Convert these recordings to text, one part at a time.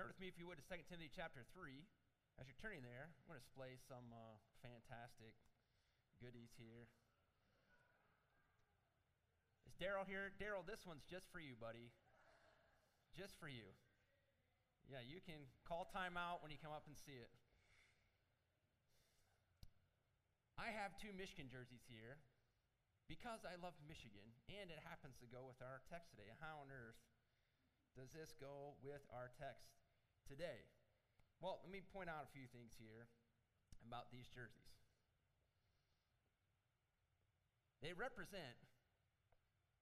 Turn with me, if you would, to 2 Timothy chapter 3. As you're turning there, I'm going to display some uh, fantastic goodies here. Is Daryl here? Daryl, this one's just for you, buddy. Just for you. Yeah, you can call time out when you come up and see it. I have two Michigan jerseys here because I love Michigan, and it happens to go with our text today. How on earth does this go with our text today? Well, let me point out a few things here about these jerseys. They represent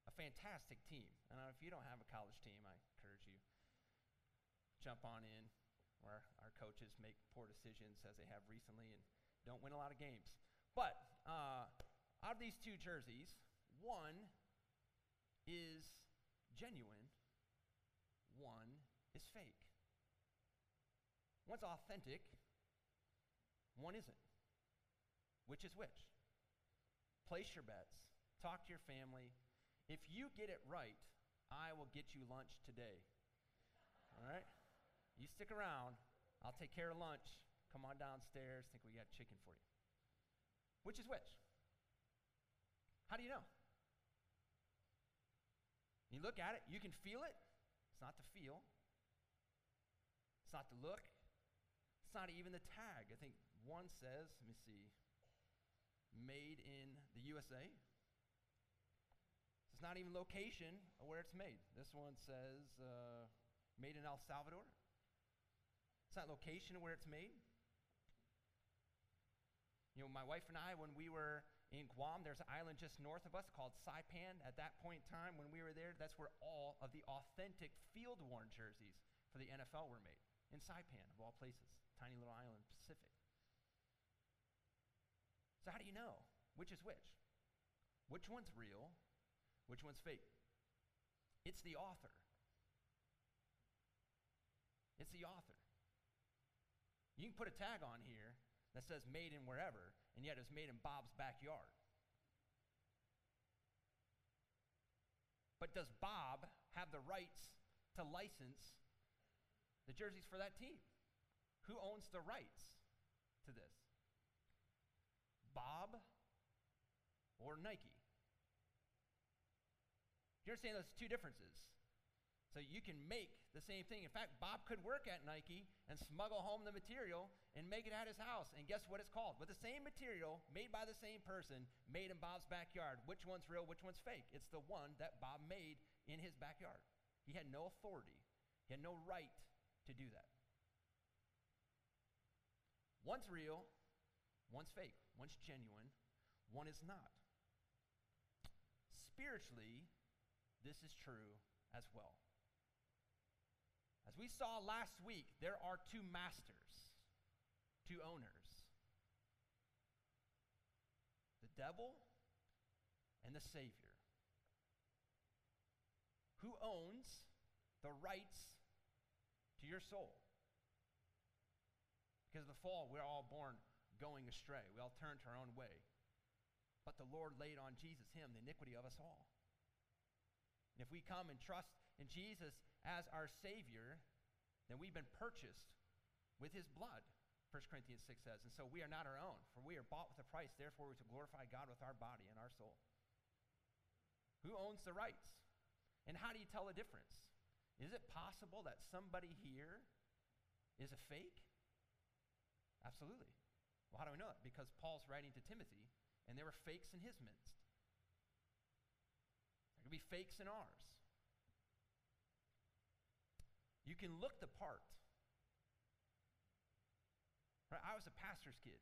a fantastic team. And if you don't have a college team, I encourage you jump on in where our coaches make poor decisions as they have recently and don't win a lot of games. But uh, out of these two jerseys, one is genuine, one is fake. One's authentic, one isn't. Which is which? Place your bets, talk to your family. If you get it right, I will get you lunch today. All right? You stick around, I'll take care of lunch. Come on downstairs, think we got chicken for you. Which is which? How do you know? You look at it, you can feel it. It's not the feel, it's not the look, it's not even the tag. I think one says, let me see, made in the USA. It's not even location of where it's made. This one says uh, made in El Salvador. It's not location of where it's made. You know, my wife and I, when we were in Guam, there's an island just north of us called Saipan. At that point in time, when we were there, that's where all of the authentic field worn jerseys for the NFL were made in Saipan, of all places, tiny little island, Pacific. So, how do you know which is which? Which one's real? Which one's fake? It's the author. It's the author. You can put a tag on here that says made in wherever, and yet it's made in Bob's backyard. But does Bob have the rights to license the jerseys for that team. Who owns the rights to this? Bob or Nike? You understand those two differences? So you can make the same thing. In fact, Bob could work at Nike and smuggle home the material and make it at his house. And guess what it's called? With the same material, made by the same person, made in Bob's backyard. Which one's real, which one's fake? It's the one that Bob made in his backyard. He had no authority, he had no right to do that. One's real, one's fake, one's genuine, one is not. Spiritually, this is true as well. As we saw last week, there are two masters, two owners the devil and the Savior. Who owns the rights to your soul. Because the fall, we're all born going astray. We all turn to our own way. But the Lord laid on Jesus, Him, the iniquity of us all. And if we come and trust in Jesus as our Savior, then we've been purchased with His blood, 1 Corinthians 6 says. And so we are not our own, for we are bought with a price. Therefore, we're to glorify God with our body and our soul. Who owns the rights? And how do you tell the difference? Is it possible that somebody here is a fake? Absolutely. Well, how do we know it? Because Paul's writing to Timothy, and there were fakes in his midst. There could be fakes in ours. You can look the part. Right? I was a pastor's kid.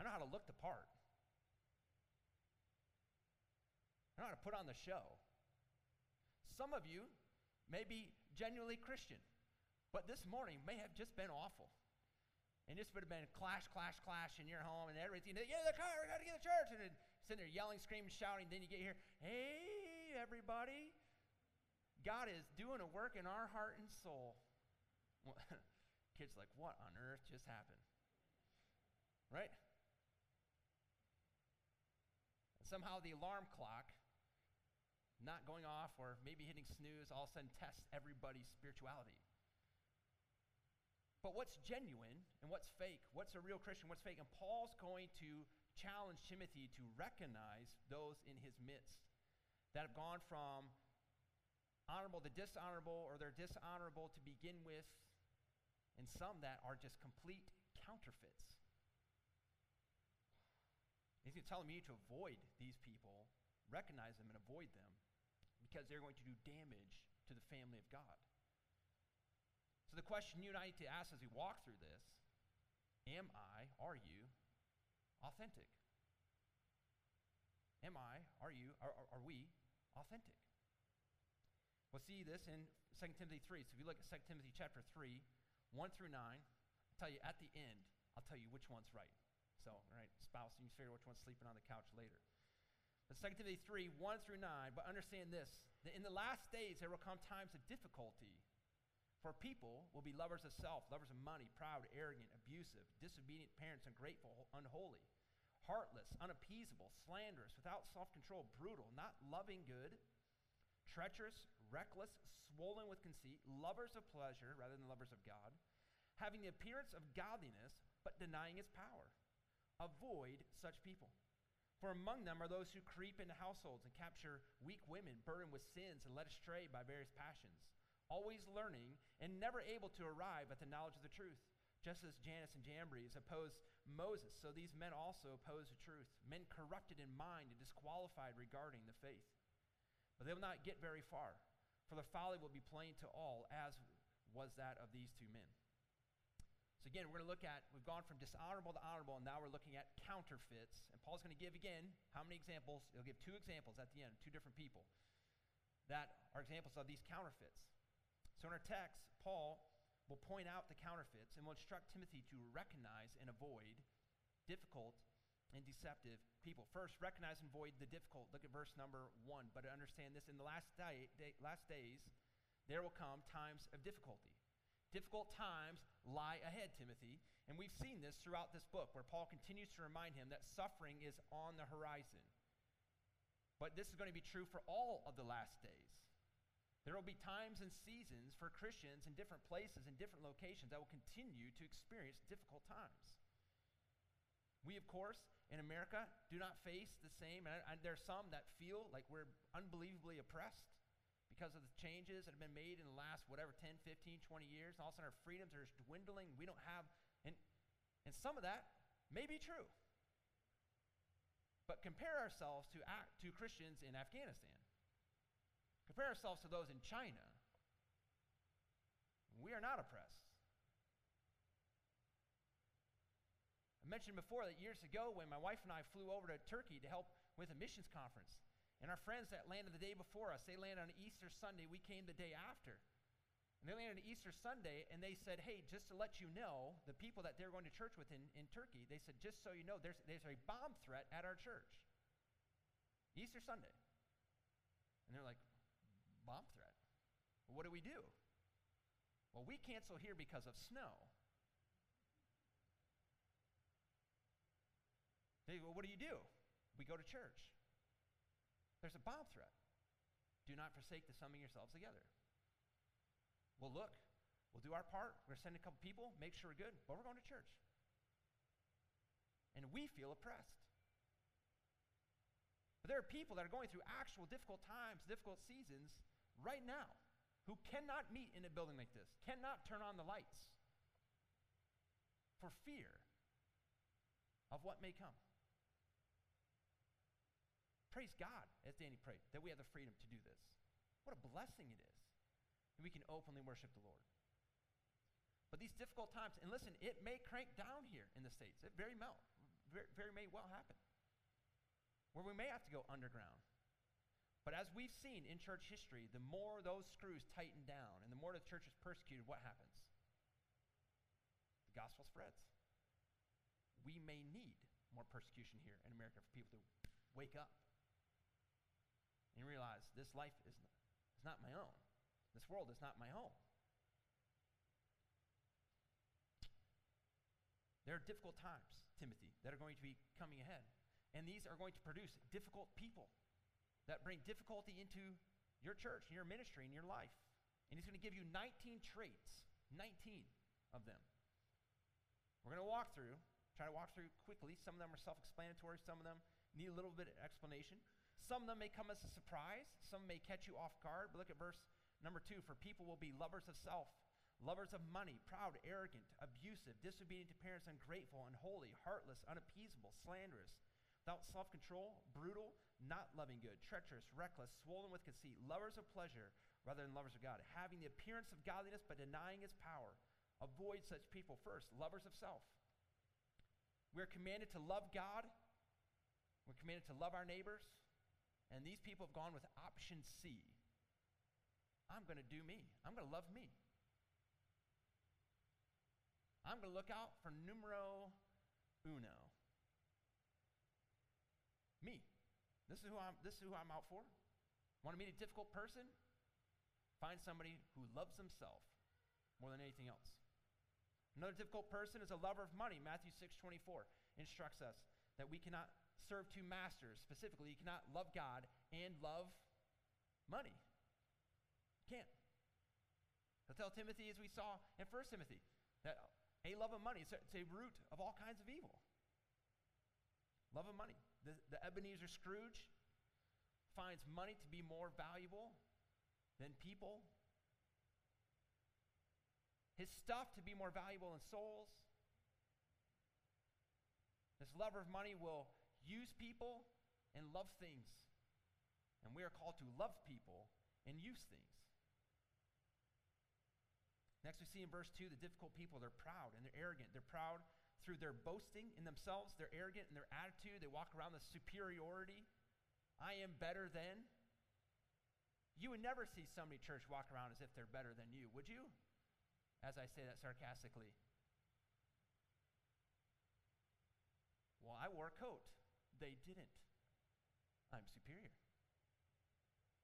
I know how to look the part. I know how to put on the show. Some of you may be genuinely Christian, but this morning may have just been awful. And this would have been clash, clash, clash in your home and everything. Get in the car, we got to get to church. And then sitting there yelling, screaming, shouting. Then you get here, hey, everybody. God is doing a work in our heart and soul. Kids like, what on earth just happened? Right? And somehow the alarm clock not going off or maybe hitting snooze all of a sudden tests everybody's spirituality. But what's genuine and what's fake? What's a real Christian? What's fake? And Paul's going to challenge Timothy to recognize those in his midst that have gone from honorable to dishonorable, or they're dishonorable to begin with, and some that are just complete counterfeits. He's telling me to avoid these people, recognize them, and avoid them because they're going to do damage to the family of God. So, the question you and I need to ask as we walk through this Am I, are you, authentic? Am I, are you, are, are we authentic? We'll see this in 2 Timothy 3. So if you look at 2 Timothy chapter 3, 1 through 9, I'll tell you at the end, I'll tell you which one's right. So, right, spouse, you can figure which one's sleeping on the couch later. But 2 Timothy 3, 1 through 9, but understand this, that in the last days there will come times of difficulty. For people will be lovers of self, lovers of money, proud, arrogant, abusive, disobedient parents, ungrateful, unholy, heartless, unappeasable, slanderous, without self control, brutal, not loving good, treacherous, reckless, swollen with conceit, lovers of pleasure rather than lovers of God, having the appearance of godliness, but denying its power. Avoid such people. For among them are those who creep into households and capture weak women burdened with sins and led astray by various passions, always learning and never able to arrive at the knowledge of the truth. Just as Jannes and Jambres opposed Moses, so these men also oppose the truth, men corrupted in mind and disqualified regarding the faith. But they will not get very far, for the folly will be plain to all, as was that of these two men. So again, we're going to look at, we've gone from dishonorable to honorable, and now we're looking at counterfeits. And Paul's going to give again, how many examples? He'll give two examples at the end, two different people that are examples of these counterfeits. So in our text, Paul will point out the counterfeits and will instruct Timothy to recognize and avoid difficult and deceptive people. First, recognize and avoid the difficult. Look at verse number one. But understand this in the last, day, day, last days, there will come times of difficulty. Difficult times lie ahead, Timothy. And we've seen this throughout this book where Paul continues to remind him that suffering is on the horizon. But this is going to be true for all of the last days. There will be times and seasons for Christians in different places and different locations that will continue to experience difficult times. We, of course, in America, do not face the same, and, and there are some that feel like we're unbelievably oppressed because of the changes that have been made in the last, whatever, 10, 15, 20 years. All of a sudden, our freedoms are just dwindling. We don't have, and, and some of that may be true. But compare ourselves to, to Christians in Afghanistan. Compare ourselves to those in China. We are not oppressed. I mentioned before that years ago when my wife and I flew over to Turkey to help with a missions conference, and our friends that landed the day before us, they landed on Easter Sunday. We came the day after. And they landed on Easter Sunday, and they said, Hey, just to let you know, the people that they're going to church with in, in Turkey, they said, Just so you know, there's, there's a bomb threat at our church. Easter Sunday. And they're like, Bomb threat? What do we do? Well, we cancel here because of snow. They go, well, What do you do? We go to church. There's a bomb threat. Do not forsake the summing yourselves together. Well, look, we'll do our part. We're going to send a couple people, make sure we're good, but we're going to church. And we feel oppressed. But there are people that are going through actual difficult times, difficult seasons right now who cannot meet in a building like this, cannot turn on the lights for fear of what may come. Praise God, as Danny prayed, that we have the freedom to do this. What a blessing it is that we can openly worship the Lord. But these difficult times, and listen, it may crank down here in the States. It very, very, very may well happen. Where we may have to go underground. But as we've seen in church history, the more those screws tighten down and the more the church is persecuted, what happens? The gospel spreads. We may need more persecution here in America for people to wake up and realize this life is not, is not my own. This world is not my home. There are difficult times, Timothy, that are going to be coming ahead. And these are going to produce difficult people that bring difficulty into your church, your ministry, and your life. And he's going to give you 19 traits, 19 of them. We're going to walk through, try to walk through quickly. Some of them are self explanatory, some of them need a little bit of explanation. Some of them may come as a surprise, some may catch you off guard. But look at verse number two For people will be lovers of self, lovers of money, proud, arrogant, abusive, disobedient to parents, ungrateful, unholy, heartless, unappeasable, slanderous, without self control, brutal, not loving good, treacherous, reckless, swollen with conceit, lovers of pleasure rather than lovers of God, having the appearance of godliness but denying its power. Avoid such people first, lovers of self. We're commanded to love God, we're commanded to love our neighbors, and these people have gone with option C. I'm going to do me, I'm going to love me. I'm going to look out for numero uno. Me. This is who I'm, this is who I'm out for. Want to meet a difficult person? Find somebody who loves himself more than anything else. Another difficult person is a lover of money. Matthew 6 24 instructs us that we cannot serve two masters. Specifically, you cannot love God and love money. You can't. I tell Timothy, as we saw in 1 Timothy, that a love of money is a root of all kinds of evil. Love of money. The, the Ebenezer Scrooge finds money to be more valuable than people, his stuff to be more valuable than souls. This lover of money will use people and love things. And we are called to love people and use things. Next, we see in verse 2 the difficult people, they're proud and they're arrogant. They're proud through their boasting in themselves, they're arrogant in their attitude, they walk around with superiority. I am better than. You would never see somebody church walk around as if they're better than you, would you? As I say that sarcastically. Well, I wore a coat. They didn't. I'm superior.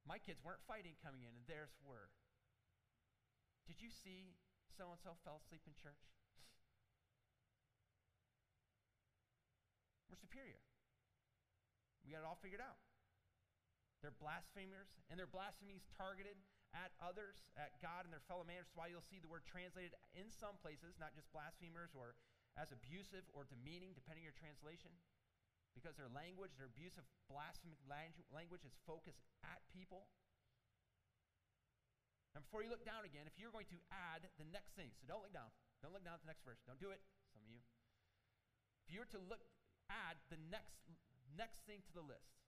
My kids weren't fighting coming in, and theirs were. Did you see so and so fell asleep in church? We're superior. We got it all figured out. They're blasphemers, and their blasphemies targeted at others, at God and their fellow man. That's why you'll see the word translated in some places, not just blasphemers or as abusive or demeaning, depending on your translation. Because their language, their abusive, blasphemic language is focused at people. And before you look down again, if you're going to add the next thing, so don't look down. Don't look down at the next verse. Don't do it, some of you. If you were to look, add the next, next thing to the list,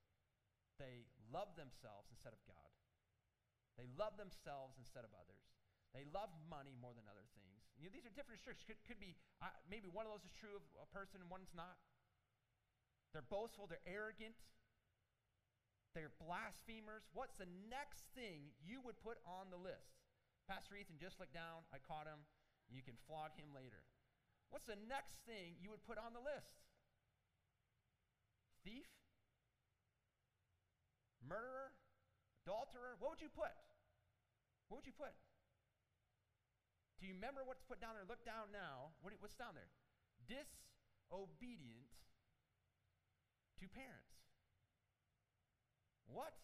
they love themselves instead of God. They love themselves instead of others. They love money more than other things. You know, these are different restrictions. Could, could be, uh, maybe one of those is true of a person and one's not. They're boastful, they're arrogant, they're blasphemers. What's the next thing you would put on the list? Pastor Ethan just looked down. I caught him. You can flog him later. What's the next thing you would put on the list? Thief? Murderer? Adulterer? What would you put? What would you put? Do you remember what's put down there? Look down now. What, what's down there? Disobedient to parents. What?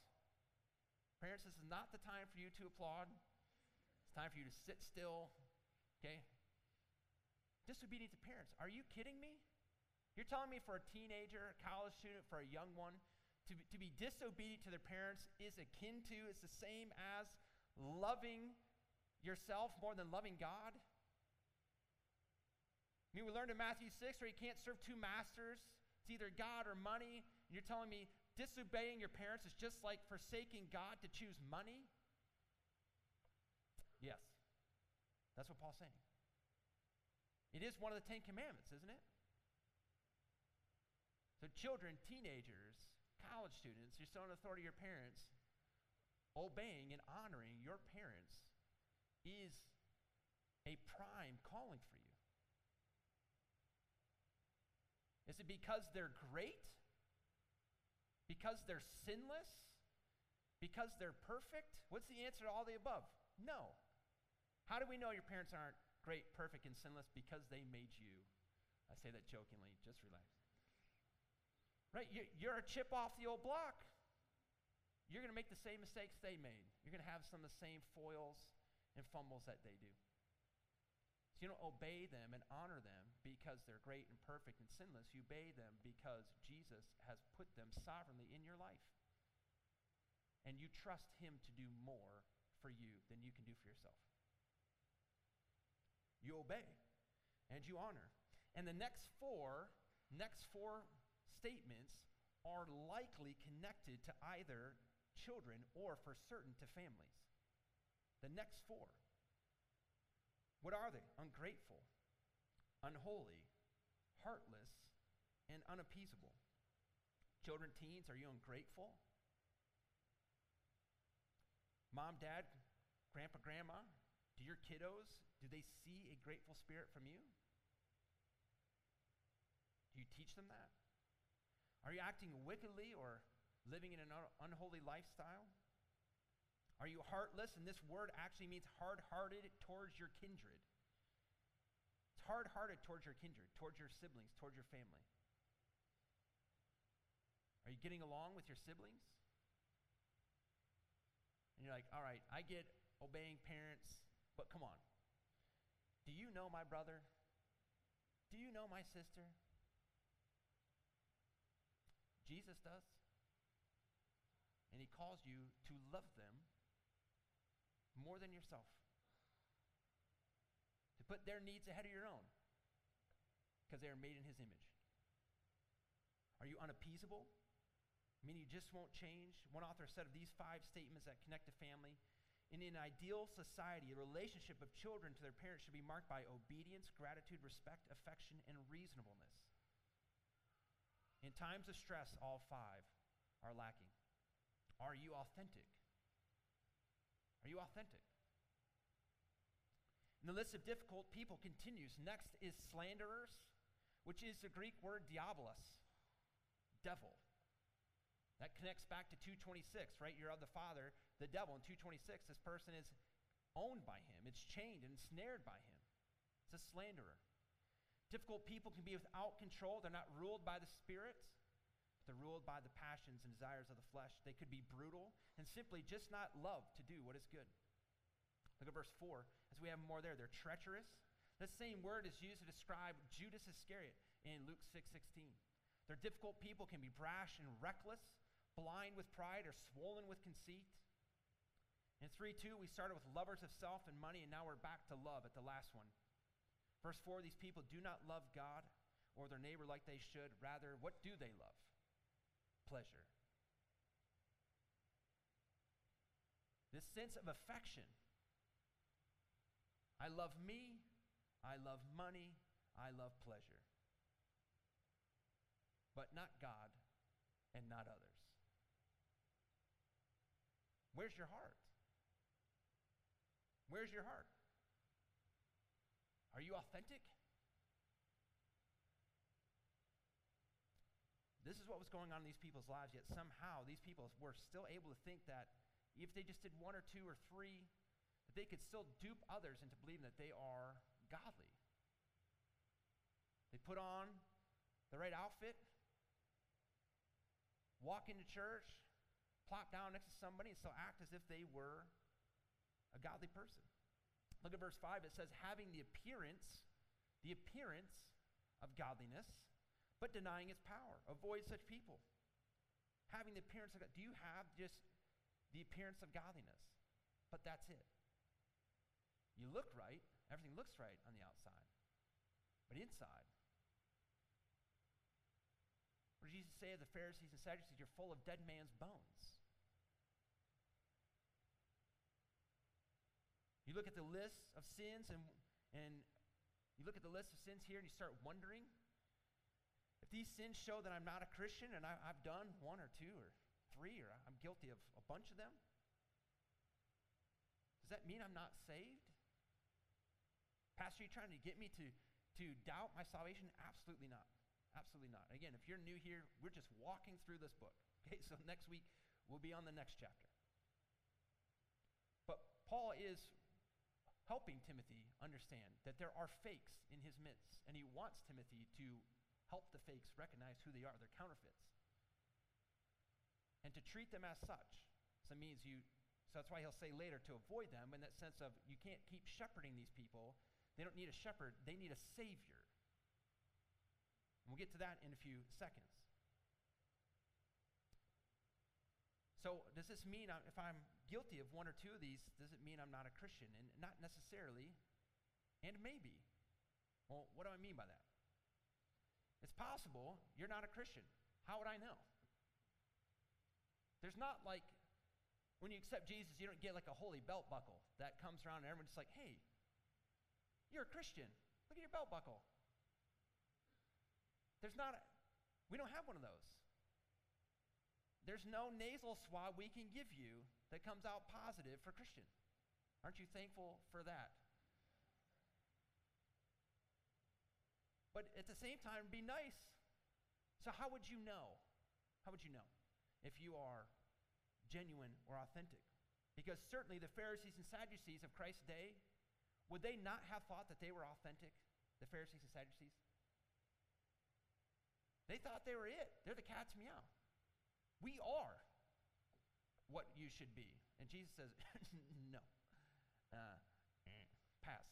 Parents, this is not the time for you to applaud. It's time for you to sit still. Okay? Disobedient to parents. Are you kidding me? You're telling me for a teenager, a college student, for a young one, to be, to be disobedient to their parents is akin to, it's the same as loving yourself more than loving God? I mean, we learned in Matthew 6 where you can't serve two masters. It's either God or money. And you're telling me disobeying your parents is just like forsaking God to choose money? Yes. That's what Paul's saying. It is one of the Ten Commandments, isn't it? So, children, teenagers, college students, you're still in authority of your parents. Obeying and honoring your parents is a prime calling for you. Is it because they're great? Because they're sinless? Because they're perfect? What's the answer to all the above? No. How do we know your parents aren't great, perfect, and sinless? Because they made you. I say that jokingly, just relax. Right? You're a chip off the old block. you're going to make the same mistakes they made. You're going to have some of the same foils and fumbles that they do. So you don't obey them and honor them because they're great and perfect and sinless. You obey them because Jesus has put them sovereignly in your life. And you trust him to do more for you than you can do for yourself. You obey and you honor. And the next four, next four statements are likely connected to either children or for certain to families. The next four. What are they? Ungrateful, unholy, heartless, and unappeasable. Children, teens, are you ungrateful? Mom, dad, grandpa, grandma, do your kiddos, do they see a grateful spirit from you? Do you teach them that? Are you acting wickedly or living in an unholy lifestyle? Are you heartless? And this word actually means hard hearted towards your kindred. It's hard hearted towards your kindred, towards your siblings, towards your family. Are you getting along with your siblings? And you're like, all right, I get obeying parents, but come on. Do you know my brother? Do you know my sister? Jesus does. And he calls you to love them more than yourself. To put their needs ahead of your own because they are made in his image. Are you unappeasable? I mean, you just won't change. One author said of these five statements that connect a family in an ideal society, the relationship of children to their parents should be marked by obedience, gratitude, respect, affection, and reasonableness. In times of stress, all five are lacking. Are you authentic? Are you authentic? And the list of difficult people continues. Next is slanderers, which is the Greek word diabolos, devil. That connects back to 226, right? You're of the Father, the devil. In 226, this person is owned by him, it's chained and snared by him. It's a slanderer. Difficult people can be without control. They're not ruled by the Spirit, but they're ruled by the passions and desires of the flesh. They could be brutal and simply just not love to do what is good. Look at verse 4. As we have more there, they're treacherous. The same word is used to describe Judas Iscariot in Luke 6 16. They're difficult people, can be brash and reckless, blind with pride, or swollen with conceit. In 3 2, we started with lovers of self and money, and now we're back to love at the last one. Verse 4 these people do not love God or their neighbor like they should. Rather, what do they love? Pleasure. This sense of affection. I love me. I love money. I love pleasure. But not God and not others. Where's your heart? Where's your heart? Are you authentic? This is what was going on in these people's lives, yet somehow these people were still able to think that if they just did one or two or three, that they could still dupe others into believing that they are godly. They put on the right outfit, walk into church, plop down next to somebody, and still act as if they were a godly person. Look at verse 5. It says, having the appearance, the appearance of godliness, but denying its power. Avoid such people. Having the appearance of God. Do you have just the appearance of godliness? But that's it. You look right, everything looks right on the outside. But inside, what did Jesus say of the Pharisees and Sadducees? You're full of dead man's bones. You look at the list of sins and, and you look at the list of sins here and you start wondering if these sins show that I'm not a Christian and I, have done one or two or three or I'm guilty of a bunch of them, does that mean I'm not saved? Pastor, are you trying to get me to, to doubt my salvation? Absolutely not. Absolutely not. Again, if you're new here, we're just walking through this book. Okay, so next week we'll be on the next chapter. But Paul is helping Timothy understand that there are fakes in his midst, and he wants Timothy to help the fakes recognize who they are. They're counterfeits. And to treat them as such. So means you, so that's why he'll say later to avoid them in that sense of you can't keep shepherding these people. They don't need a shepherd, they need a savior. And we'll get to that in a few seconds. So, does this mean if I'm guilty of one or two of these, doesn't mean I'm not a Christian? And not necessarily, and maybe. Well, what do I mean by that? It's possible you're not a Christian. How would I know? There's not like when you accept Jesus, you don't get like a holy belt buckle that comes around and everyone's just like, hey, you're a Christian. Look at your belt buckle. There's not, a, we don't have one of those. There's no nasal swab we can give you that comes out positive for Christian. Aren't you thankful for that? But at the same time, be nice. So, how would you know? How would you know if you are genuine or authentic? Because certainly the Pharisees and Sadducees of Christ's day, would they not have thought that they were authentic? The Pharisees and Sadducees? They thought they were it. They're the cat's meow. We are what you should be. And Jesus says, no. Uh, pass.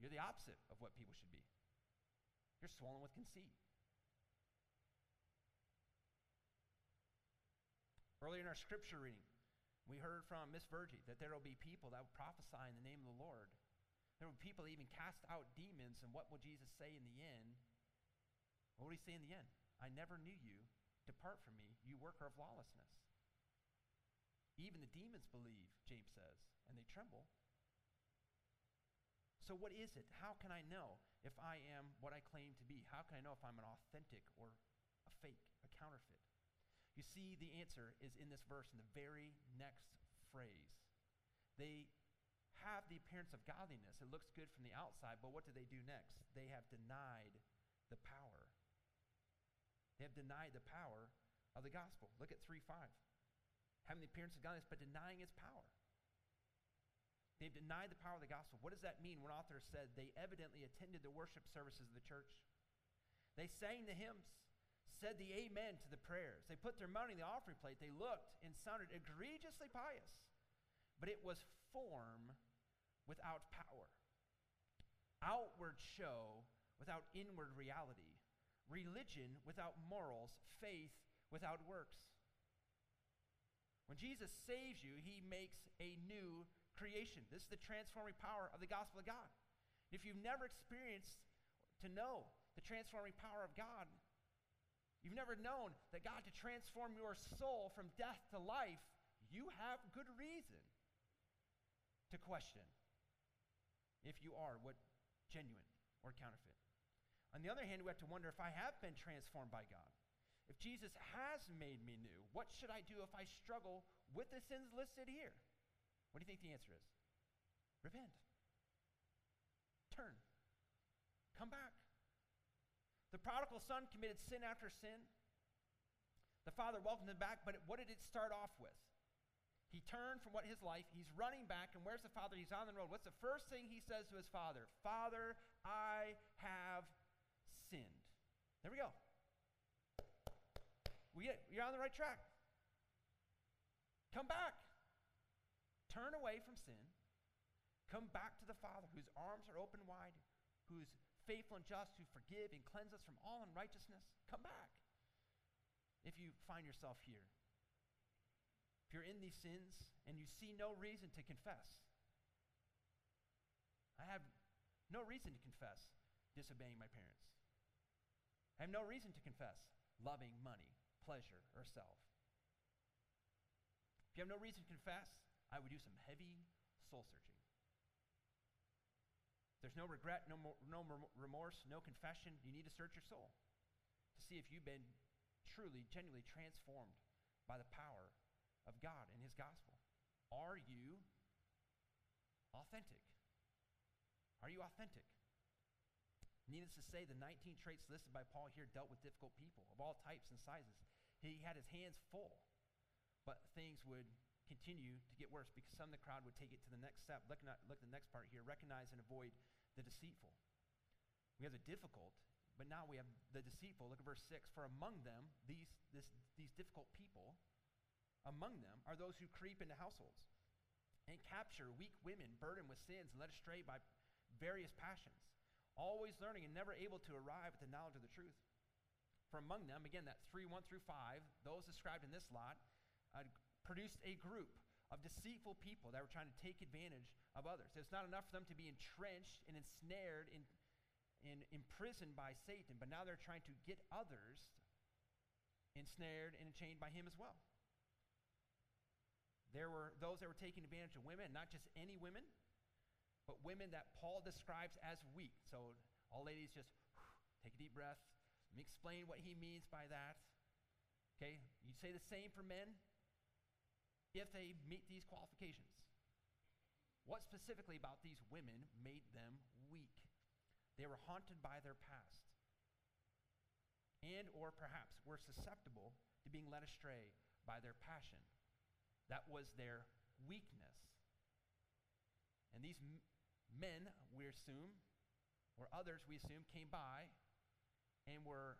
You're the opposite of what people should be. You're swollen with conceit. Earlier in our scripture reading, we heard from Miss Virgie that there will be people that will prophesy in the name of the Lord. There will be people that even cast out demons. And what will Jesus say in the end? What will he say in the end? I never knew you. Depart from me, you worker of lawlessness. Even the demons believe, James says, and they tremble. So, what is it? How can I know if I am what I claim to be? How can I know if I'm an authentic or a fake, a counterfeit? You see, the answer is in this verse, in the very next phrase. They have the appearance of godliness. It looks good from the outside, but what do they do next? They have denied the power. They have denied the power of the gospel. Look at 3 5. Having the appearance of godliness, but denying its power. They've denied the power of the gospel. What does that mean? One author said they evidently attended the worship services of the church. They sang the hymns, said the amen to the prayers. They put their money in the offering plate. They looked and sounded egregiously pious, but it was form without power, outward show without inward reality, religion without morals, faith without works. When Jesus saves you, he makes a new creation. This is the transforming power of the gospel of God. If you've never experienced to know the transforming power of God, you've never known that God to transform your soul from death to life, you have good reason to question if you are what genuine or counterfeit. On the other hand, we have to wonder if I have been transformed by God. If Jesus has made me new, what should I do if I struggle with the sins listed here? What do you think the answer is? Repent. Turn. Come back. The prodigal son committed sin after sin. The father welcomed him back, but what did it start off with? He turned from what his life, he's running back, and where's the father? He's on the road. What's the first thing he says to his father? Father, I have sinned. There we go. We you're on the right track. Come back. Turn away from sin. Come back to the Father whose arms are open wide, who's faithful and just, who forgive and cleanse us from all unrighteousness. Come back if you find yourself here. If you're in these sins and you see no reason to confess, I have no reason to confess disobeying my parents. I have no reason to confess loving money, pleasure, or self. If you have no reason to confess, I would do some heavy soul searching. There's no regret, no, more, no remorse, no confession. You need to search your soul to see if you've been truly, genuinely transformed by the power of God and His gospel. Are you authentic? Are you authentic? Needless to say, the 19 traits listed by Paul here dealt with difficult people of all types and sizes. He had his hands full, but things would continue to get worse because some of the crowd would take it to the next step. Look, at, look at the next part here recognize and avoid the deceitful. We have the difficult, but now we have the deceitful. Look at verse 6. For among them, these, this, these difficult people, among them are those who creep into households and capture weak women burdened with sins and led astray by various passions, always learning and never able to arrive at the knowledge of the truth. For among them, again, that 3 1 through 5, those described in this lot uh, produced a group of deceitful people that were trying to take advantage of others. It's not enough for them to be entrenched and ensnared and in, imprisoned by Satan, but now they're trying to get others ensnared and chained by him as well. There were those that were taking advantage of women, not just any women, but women that Paul describes as weak. So, all ladies, just take a deep breath. Let me explain what he means by that. Okay, you say the same for men if they meet these qualifications. What specifically about these women made them weak? They were haunted by their past. And or perhaps were susceptible to being led astray by their passion that was their weakness. And these men, we assume, or others, we assume, came by and were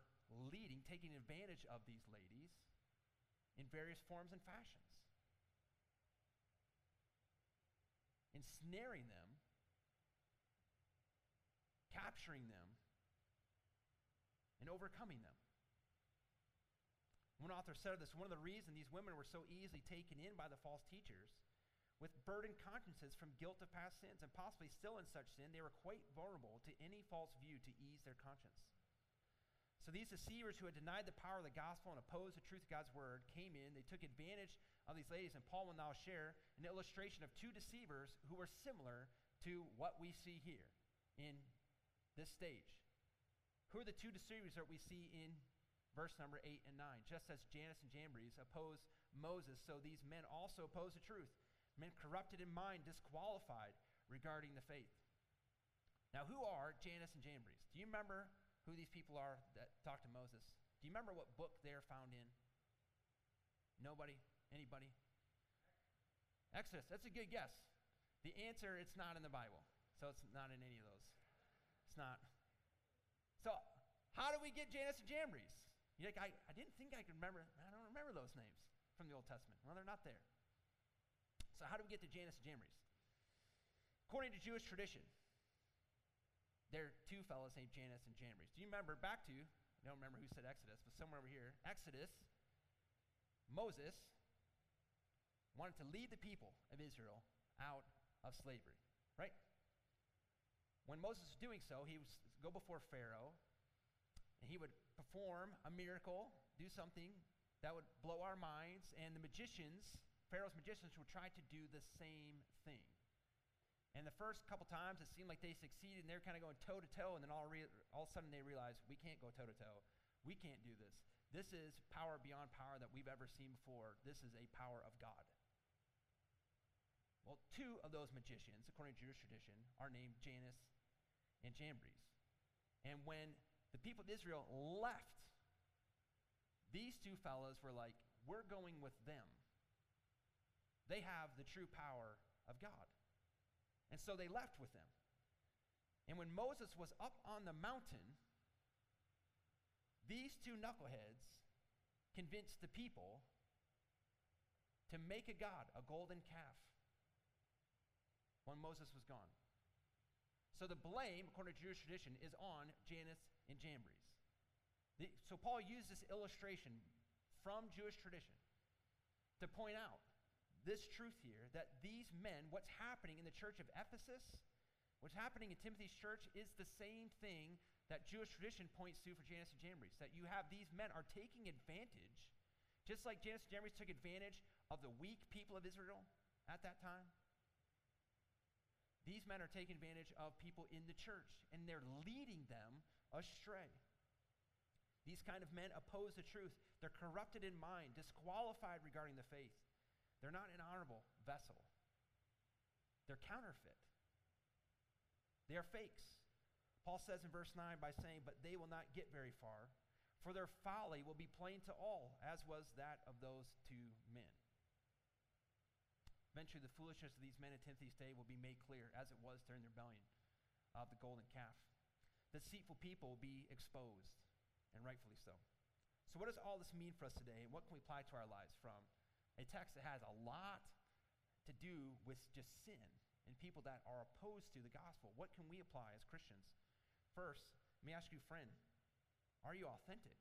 leading, taking advantage of these ladies in various forms and fashions, ensnaring them, capturing them, and overcoming them. One author said of this one of the reasons these women were so easily taken in by the false teachers with burdened consciences from guilt of past sins and possibly still in such sin, they were quite vulnerable to any false view to ease their conscience. So these deceivers who had denied the power of the gospel and opposed the truth of God's word came in. They took advantage of these ladies, and Paul will now share an illustration of two deceivers who were similar to what we see here in this stage. Who are the two deceivers that we see in verse number 8 and 9. Just as Jannes and Jambres opposed Moses, so these men also oppose the truth. Men corrupted in mind, disqualified regarding the faith. Now, who are Jannes and Jambres? Do you remember who these people are that talked to Moses? Do you remember what book they're found in? Nobody? Anybody? Exodus. That's a good guess. The answer, it's not in the Bible. So it's not in any of those. It's not. So, how do we get Jannes and Jambres? You're like, I, I didn't think I could remember. I don't remember those names from the Old Testament. Well, they're not there. So, how do we get to Jannes and Jambres? According to Jewish tradition, there are two fellows named Jannes and Jambres. Do you remember back to, I don't remember who said Exodus, but somewhere over here, Exodus, Moses wanted to lead the people of Israel out of slavery, right? When Moses was doing so, he would go before Pharaoh and he would perform a miracle, do something that would blow our minds, and the magicians, Pharaoh's magicians, would try to do the same thing. And the first couple times, it seemed like they succeeded, and they're kind of going toe to toe, and then all, re- all of a sudden they realize we can't go toe to toe. We can't do this. This is power beyond power that we've ever seen before. This is a power of God. Well, two of those magicians, according to Jewish tradition, are named Jannes and Jambres. And when the people of Israel left, these two fellows were like, we're going with them. They have the true power of God. And so they left with them. And when Moses was up on the mountain, these two knuckleheads convinced the people to make a god, a golden calf, when Moses was gone. So the blame, according to Jewish tradition, is on Jannes and Jambres. The, so Paul used this illustration from Jewish tradition to point out this truth here that these men, what's happening in the church of Ephesus, what's happening in Timothy's church is the same thing that Jewish tradition points to for Jannes and Jambres. That you have these men are taking advantage, just like Jannes and Jambres took advantage of the weak people of Israel at that time. These men are taking advantage of people in the church, and they're leading them astray. These kind of men oppose the truth. They're corrupted in mind, disqualified regarding the faith. They're not an honorable vessel. They're counterfeit. They are fakes. Paul says in verse 9 by saying, But they will not get very far, for their folly will be plain to all, as was that of those two men. Eventually, the foolishness of these men in Timothy's day will be made clear, as it was during the rebellion of the golden calf. Deceitful people will be exposed, and rightfully so. So, what does all this mean for us today, and what can we apply to our lives from a text that has a lot to do with just sin and people that are opposed to the gospel. What can we apply as Christians? First, let me ask you, friend, are you authentic?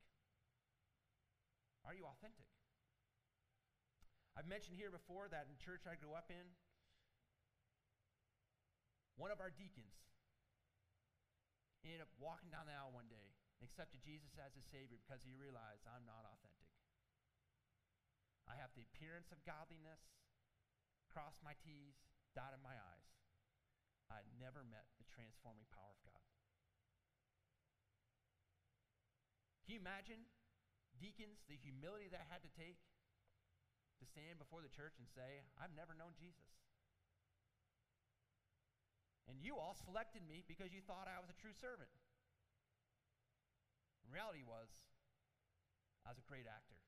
Are you authentic? I've mentioned here before that in church I grew up in, one of our deacons ended up walking down the aisle one day and accepted Jesus as his Savior because he realized I'm not authentic. I have the appearance of godliness, crossed my T's, dotted my I's. I never met the transforming power of God. Can you imagine deacons, the humility that I had to take to stand before the church and say, I've never known Jesus? And you all selected me because you thought I was a true servant. The reality was, I was a great actor.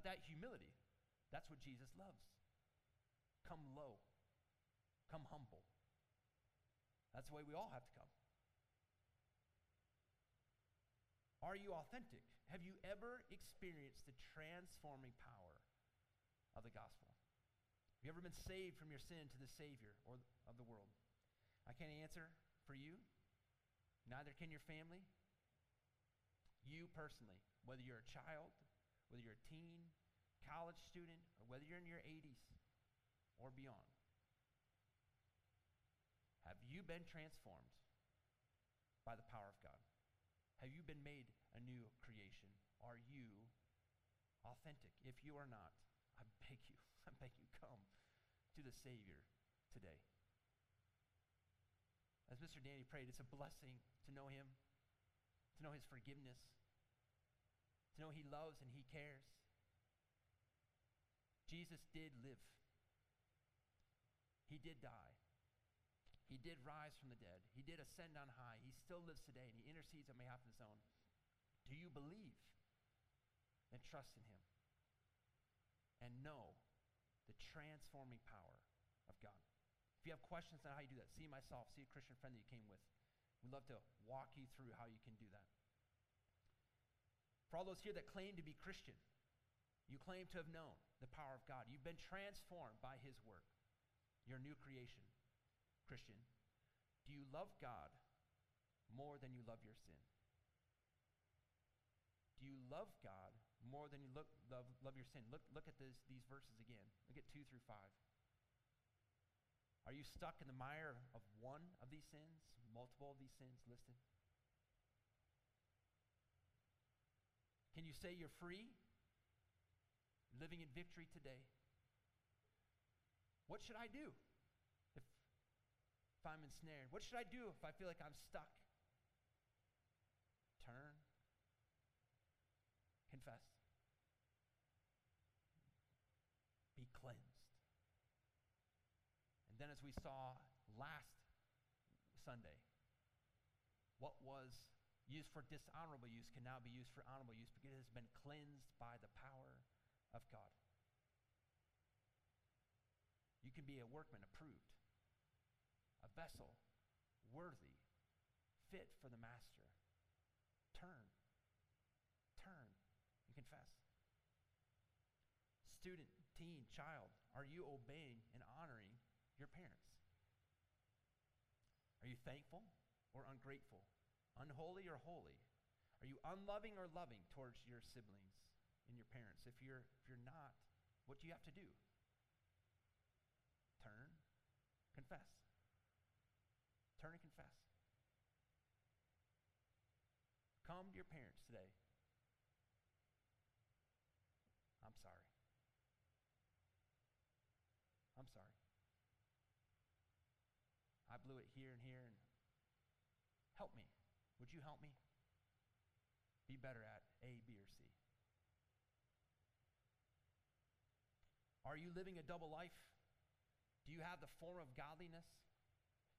But that humility, that's what Jesus loves. Come low, come humble. That's the way we all have to come. Are you authentic? Have you ever experienced the transforming power of the gospel? Have you ever been saved from your sin to the Savior or of the world? I can't answer for you. Neither can your family. You personally, whether you're a child, whether you're a teen, college student, or whether you're in your 80s or beyond, have you been transformed by the power of God? Have you been made a new creation? Are you authentic? If you are not, I beg you, I beg you, come to the Savior today. As Mr. Danny prayed, it's a blessing to know Him, to know His forgiveness, know He loves and He cares. Jesus did live, He did die. He did rise from the dead. He did ascend on high. He still lives today, and he intercedes on behalf of his own. Do you believe and trust in him? And know the transforming power of God. If you have questions on how you do that, see myself, see a Christian friend that you came with. We'd love to walk you through how you can do that. For all those here that claim to be Christian, you claim to have known the power of God. You've been transformed by his work. You're a new creation. Christian, do you love God more than you love your sin? Do you love God more than you look, love, love your sin? Look, look at this, these verses again. Look at 2 through 5. Are you stuck in the mire of one of these sins? Multiple of these sins listed? Can you say you're free? Living in victory today? What should I do? if I'm ensnared? What should I do if I feel like I'm stuck? Turn. Confess. Be cleansed. And then, as we saw last Sunday, what was used for dishonorable use can now be used for honorable use because it has been cleansed by the power of God. You can be a workman approved a vessel worthy, fit for the master. Turn, turn, and confess. Student, teen, child, are you obeying and honoring your parents? Are you thankful or ungrateful? Unholy or holy? Are you unloving or loving towards your siblings and your parents? If you're, if you're not, what do you have to do? Turn, confess. Turn and confess. Come to your parents today. I'm sorry. I'm sorry. I blew it here and here and help me. Would you help me? Be better at A, B, or C. Are you living a double life? Do you have the form of godliness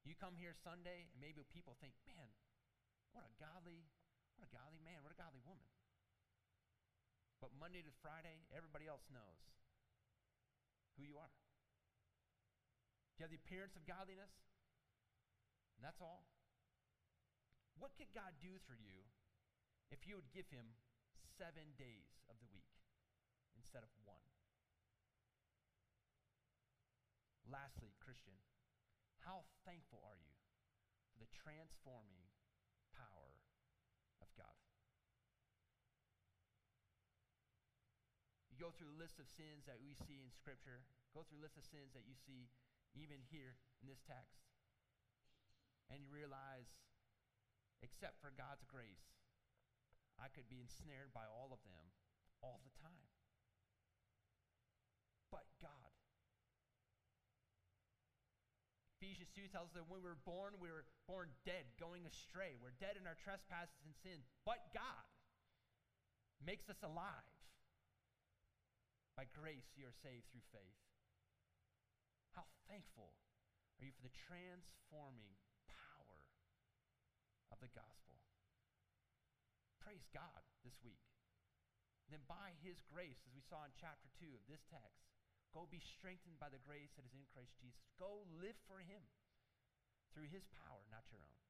you come here Sunday, and maybe people think, man, what a godly, what a godly man, what a godly woman. But Monday to Friday, everybody else knows who you are. Do you have the appearance of godliness? And that's all. What could God do for you if you would give him seven days of the week instead of one. Lastly, Christian, how thankful are you for the transforming power of God? You go through the list of sins that we see in Scripture, go through the list of sins that you see even here in this text, and you realize, except for God's grace, I could be ensnared by all of them all the time. But God. Ephesians 2 tells us that when we were born, we were born dead, going astray. We're dead in our trespasses and sin. But God makes us alive. By grace, you are saved through faith. How thankful are you for the transforming the gospel? Praise God this week. then, by His grace, as we saw in chapter 2 of this text, go be strengthened by the grace that is in Christ Jesus. Go live for Him through His power, not your own.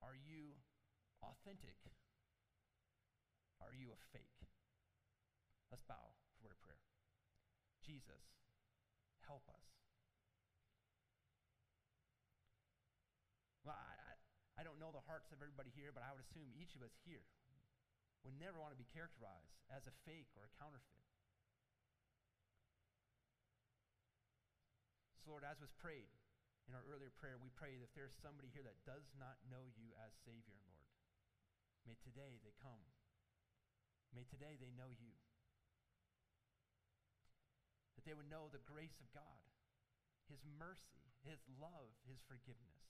Are you authentic? Are you a fake? Let's bow for a prayer. Jesus, help us. Well, I, don't know the hearts of everybody here, but I would assume each of us here would never want to be characterized as a fake or a counterfeit. So, Lord, as was prayed in our earlier prayer, we pray that if there's somebody here that does not know you as Savior, Lord, may today they come. May today they know you. That they would know the grace of God, His mercy, His love, His forgiveness.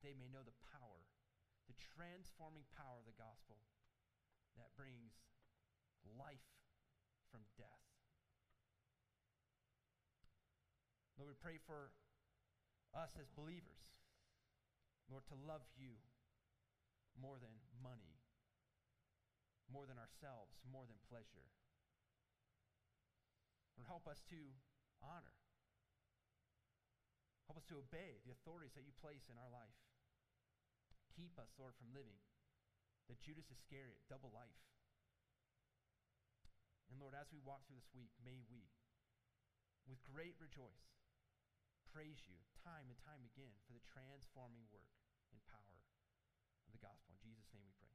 They may know the power, the transforming power of the gospel that brings life from death. Lord, we pray for us as believers, Lord, to love you more than money, more than ourselves, more than pleasure. Lord, help us to honor. Help us to obey the authorities that you place in our life. Keep us, Lord, from living the Judas Iscariot double life. And Lord, as we walk through this week, may we, with great rejoice, praise you time and time again for the transforming work and power of the gospel. In Jesus' name we pray.